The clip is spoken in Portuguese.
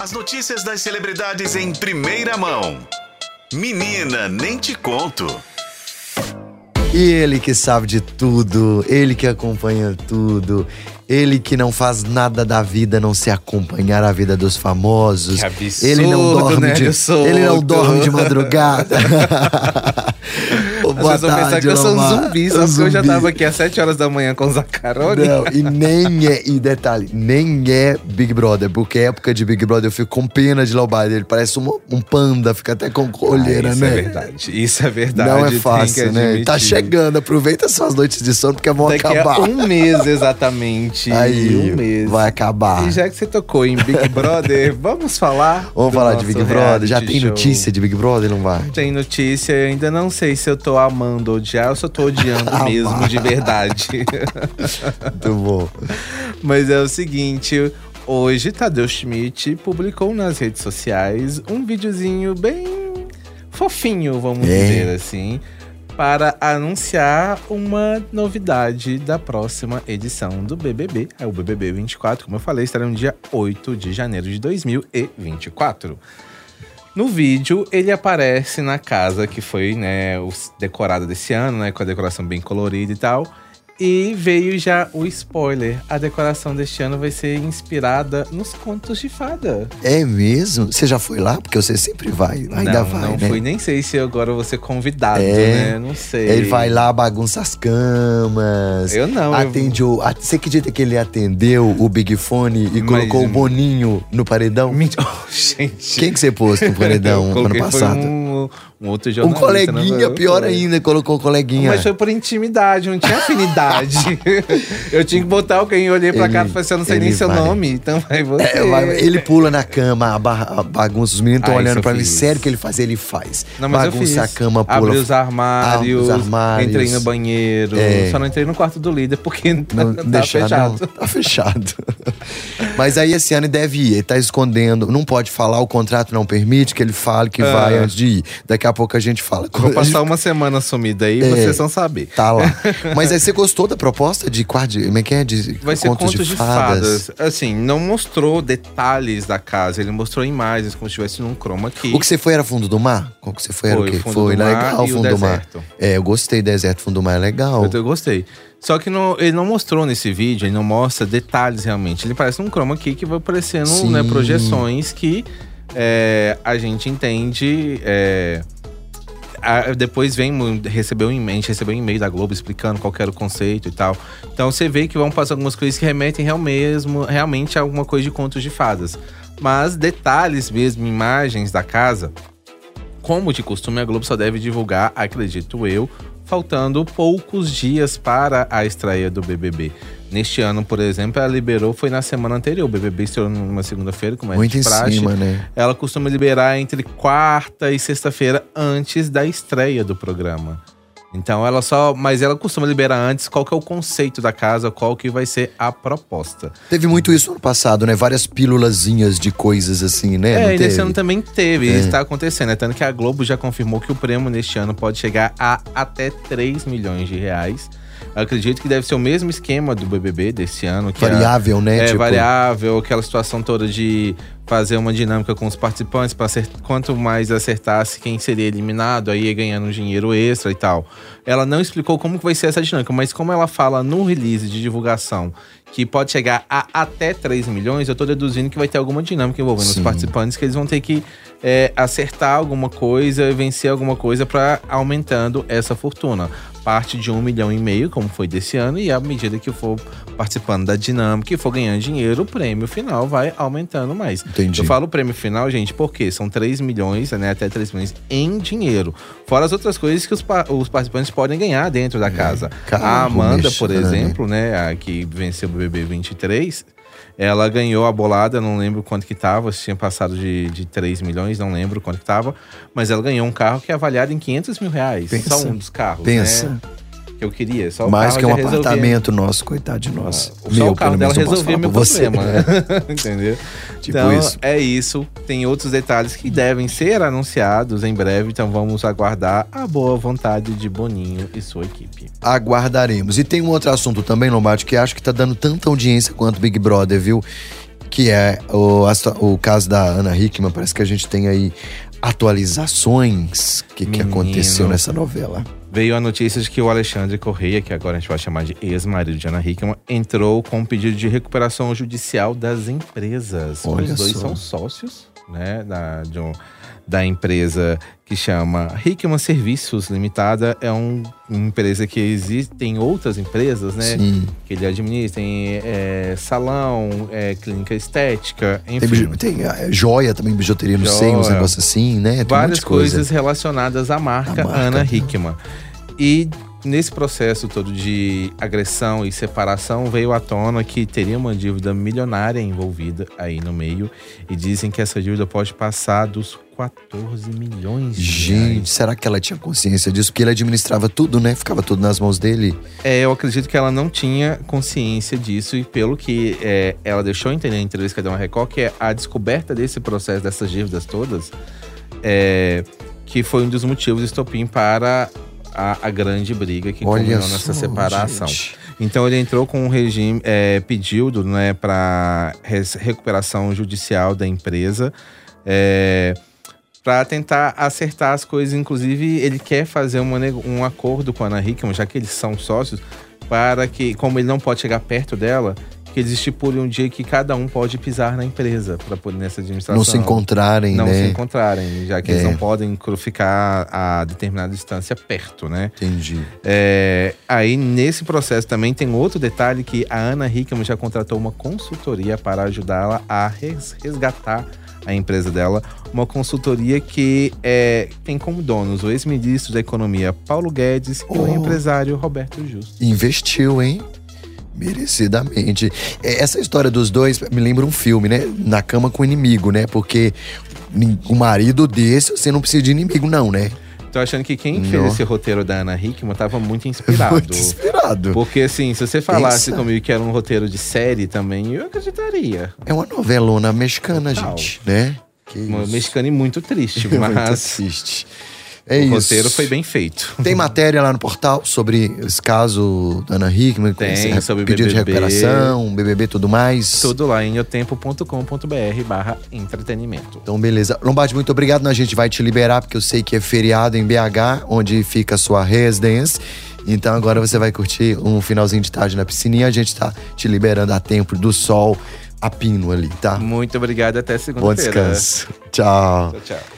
As notícias das celebridades em primeira mão. Menina, nem te conto. E ele que sabe de tudo, ele que acompanha tudo, ele que não faz nada da vida não se acompanhar a vida dos famosos. Que absurdo, ele não dorme né, de, ele não dorme de madrugada. Ô, As pessoas vão pensar que eu sou um zumbi, só eu já tava aqui às 7 horas da manhã com o Zacaroni. Não, e nem é, e detalhe, nem é Big Brother, porque época de Big Brother eu fico com pena de Lobada. Ele parece um, um panda, fica até com olheira, Ah, isso né? é verdade. Isso é verdade. Não é fácil, né? Tá chegando, aproveita suas noites de sono porque vão Daqui acabar. a um mês, exatamente. Aí, um mês. vai acabar. E já que você tocou em Big Brother, vamos falar. Vamos falar de Big Brother? Já tem show. notícia de Big Brother, não vai? Tem notícia, eu ainda não sei se eu tô amando odiar eu tô odiando mesmo, de verdade. Muito bom. Mas é o seguinte, hoje Tadeu Schmidt publicou nas redes sociais um videozinho bem fofinho, vamos É. dizer assim, para anunciar uma novidade da próxima edição do BBB, é o BBB 24, como eu falei, estará no dia 8 de janeiro de 2024. No vídeo, ele aparece na casa que foi, né, decorada desse ano, né, com a decoração bem colorida e tal. E veio já o spoiler. A decoração deste ano vai ser inspirada nos contos de fada. É mesmo? Você já foi lá? Porque você sempre vai. Ainda não, vai, não né? fui, nem sei se agora eu vou ser convidado, É. né? Não sei. Ele vai lá, bagunça as camas. Eu não. eu- Atende o. a- Você acredita que ele atendeu o Big Fone e Mas- colocou o Boninho no paredão? Me- Oh, gente. Quem que você pôs no paredão Eu ano passado? Um, um outro Um jornalista. coleguinha, não- pior ainda, colocou coleguinha. Mas foi por intimidade, não tinha afinidade. eu tinha que botar alguém, olhei pra Ele- cá e falei assim, eu não sei nem ele seu vai. nome, então vai você. É, vai- ele pula na cama, a, bagunça, os meninos estão Ah, olhando pra mim. Sério que ele faz? Ele faz. Não, mas eu bagunça a cama, pula. Abri os armários, abre os armários. entrei no banheiro. É. Só não entrei no quarto do líder porque Não, tá deixar, fechado. não. Tá fechado. Mas aí esse ano ele deve ir. Ele tá escondendo. Não pode falar, o contrato não permite que ele fale que Ah. vai antes de ir. Daqui a pouco a gente fala. Vou passar uma semana sumida aí, É. vocês vão saber. Tá lá. Mas aí você gostou da proposta de quarto? Como é que é? De Vai ser contos, de, fadas. Assim, não mostrou detalhes da casa, ele mostrou imagens como se estivesse num chroma key. O que você foi era fundo do mar? Qual que você foi? Era Foi, o quê? fundo foi do mar legal, o fundo do mar. deserto. É, eu gostei. Deserto, fundo do mar é legal. Eu, eu gostei. Só que não- ele não mostrou nesse vídeo, ele não mostra detalhes realmente. Ele parece um chroma key que vai aparecendo Sim. né, projeções que é, a gente entende. é, a- depois vem recebeu um e-mail, a gente recebeu um e-mail da Globo explicando qual era o conceito e tal. Então você vê que vão passar algumas coisas que remetem real mesmo, realmente a alguma coisa de contos de fadas. Mas detalhes mesmo, imagens da casa, como de costume, a Globo só deve divulgar, acredito eu, faltando poucos dias para a estreia do BBB. Neste ano, por exemplo, ela liberou, foi na semana anterior. O BBB estreou numa segunda-feira, como é Muito de em praxe. cima, né? Ela costuma liberar entre quarta e sexta-feira antes da estreia do programa. Então ela só. Mas ela costuma liberar antes qual que é o conceito da casa, qual que vai ser a proposta. Teve muito isso ano passado, né? Várias pílulazinhas de coisas assim, né? É, Não e nesse ano também teve, É. isso está acontecendo. É tanto que a Globo já confirmou que o prêmio neste ano pode chegar a até 3 milhões de reais. Acredito que deve ser o mesmo esquema do BBB desse ano. Que é- Variável, né? É, Tipo, variável, aquela situação toda de fazer uma dinâmica com os participantes para quanto mais acertasse quem seria eliminado, aí ia ganhando um dinheiro extra e tal. Ela não explicou como que vai ser essa dinâmica, mas como ela fala no release de divulgação que pode chegar a até 3 milhões, eu tô deduzindo que vai ter alguma dinâmica envolvendo Sim. os participantes, que eles vão ter que é, acertar alguma coisa, vencer alguma coisa para aumentando essa fortuna. Parte de um milhão e meio, como foi desse ano, e à medida que for participando da dinâmica e for ganhando dinheiro, o prêmio final vai aumentando mais. Entendi. Eu falo prêmio final, gente, porque são 3 milhões, né? Até 3 milhões em dinheiro. Fora as outras coisas que os, pa- os participantes podem ganhar dentro da casa. carro, a Amanda, por né? exemplo, né? A que venceu o BBB 23. Ela ganhou a bolada, não lembro quanto que tava, se tinha passado de, de 3 milhões, não lembro quanto que tava. Mas ela ganhou um carro que é avaliado em 500 mil reais. Pensa. Só um dos carros, Pensa. né? Que eu queria. Só o Mais que um apartamento nosso, coitado de nós. Só o carro dela resolvia meu problema, né? Entendeu? Tipo então, isso. é isso. Tem outros detalhes que devem ser anunciados em breve, então vamos aguardar a boa vontade de Boninho e sua equipe. Aguardaremos. E tem um outro assunto também, Lombardi, que acho que tá dando tanta audiência quanto Big Brother, viu? que é o, o caso da Ana Hickman. Parece que a gente tem aí atualizações. O que, que aconteceu nessa novela? Veio a notícia de que o Alexandre Correia, que agora a gente vai chamar de ex-marido de Ana Hickman, entrou com um pedido de recuperação judicial das empresas. Olha Os dois só. são sócios, né, da, um- da empresa que chama Hickman Serviços Limitada. É um- uma empresa que existem outras empresas, né? Sim. Que ele administra, tem é, salão, é, clínica estética, enfim. Tem, tem é, joia também, bijuteria no Joia. seio, uns negócios assim, né? Tem várias coisa. coisas relacionadas à marca, marca, Ana né? Hickman. E nesse processo todo de agressão e separação veio à tona que teria uma dívida milionária envolvida aí no meio e dizem que essa dívida pode passar dos 14 milhões de Gente, reais. será que ela tinha consciência disso? Porque ele administrava tudo, né? Ficava tudo nas mãos dele. É, eu acredito que ela não tinha consciência disso e pelo que é, ela deixou entender na entrevista que deu uma Record, que é a descoberta desse processo, dessas dívidas todas, é, que foi um dos motivos estopim para a, a grande briga que Olha culminou nessa separação. gente. Então ele entrou com um regime, é, pediu né, para recuperação judicial da empresa. É, para tentar acertar as coisas, inclusive ele quer fazer uma um acordo com a Ana Hickman, já que eles são sócios, para que, como ele não pode chegar perto dela, que eles estipulem um dia que cada um pode pisar na empresa para poder nessa administração. Não se encontrarem, Não né? se encontrarem, já que eles É. não podem ficar a determinada distância perto, né? Entendi. É, aí, nesse processo também tem outro detalhe que a Ana Hickman já contratou uma consultoria para ajudá-la a res- resgatar a empresa dela. Uma consultoria que é, tem como donos o ex-ministro da Economia Paulo Guedes e o Oh. empresário Roberto Justo. Investiu, hein? Merecidamente. É, Essa história dos dois me lembra um filme, né? Na cama com o inimigo, né? Porque um marido desse, você não precisa de inimigo, não, né? Tô achando que quem Não. fez esse roteiro da Ana Hickman tava muito inspirado. Muito inspirado. Porque assim, se você falasse Pensa. comigo que era um roteiro de série também, eu acreditaria. É uma novelona mexicana, Total. gente, né? Que Uma isso. mexicana e muito triste, Muito mas triste. É o isso. roteiro foi bem feito. Tem matéria lá no portal sobre esse caso da Ana Hickman, com Tem, esse sobre pedido de BBB. recuperação, BBB e tudo mais. Tudo lá em otempo.com.br barra entretenimento. Então, beleza. Lombardi, muito obrigado. A gente vai te liberar, porque eu sei que é feriado em BH, onde fica a sua residência. Então, agora você vai curtir um finalzinho de tarde na piscininha. A gente tá te liberando a tempo do sol a pino ali, tá? Muito obrigado, até Bom segunda-feira. descanso. Tchau. Tchau, tchau.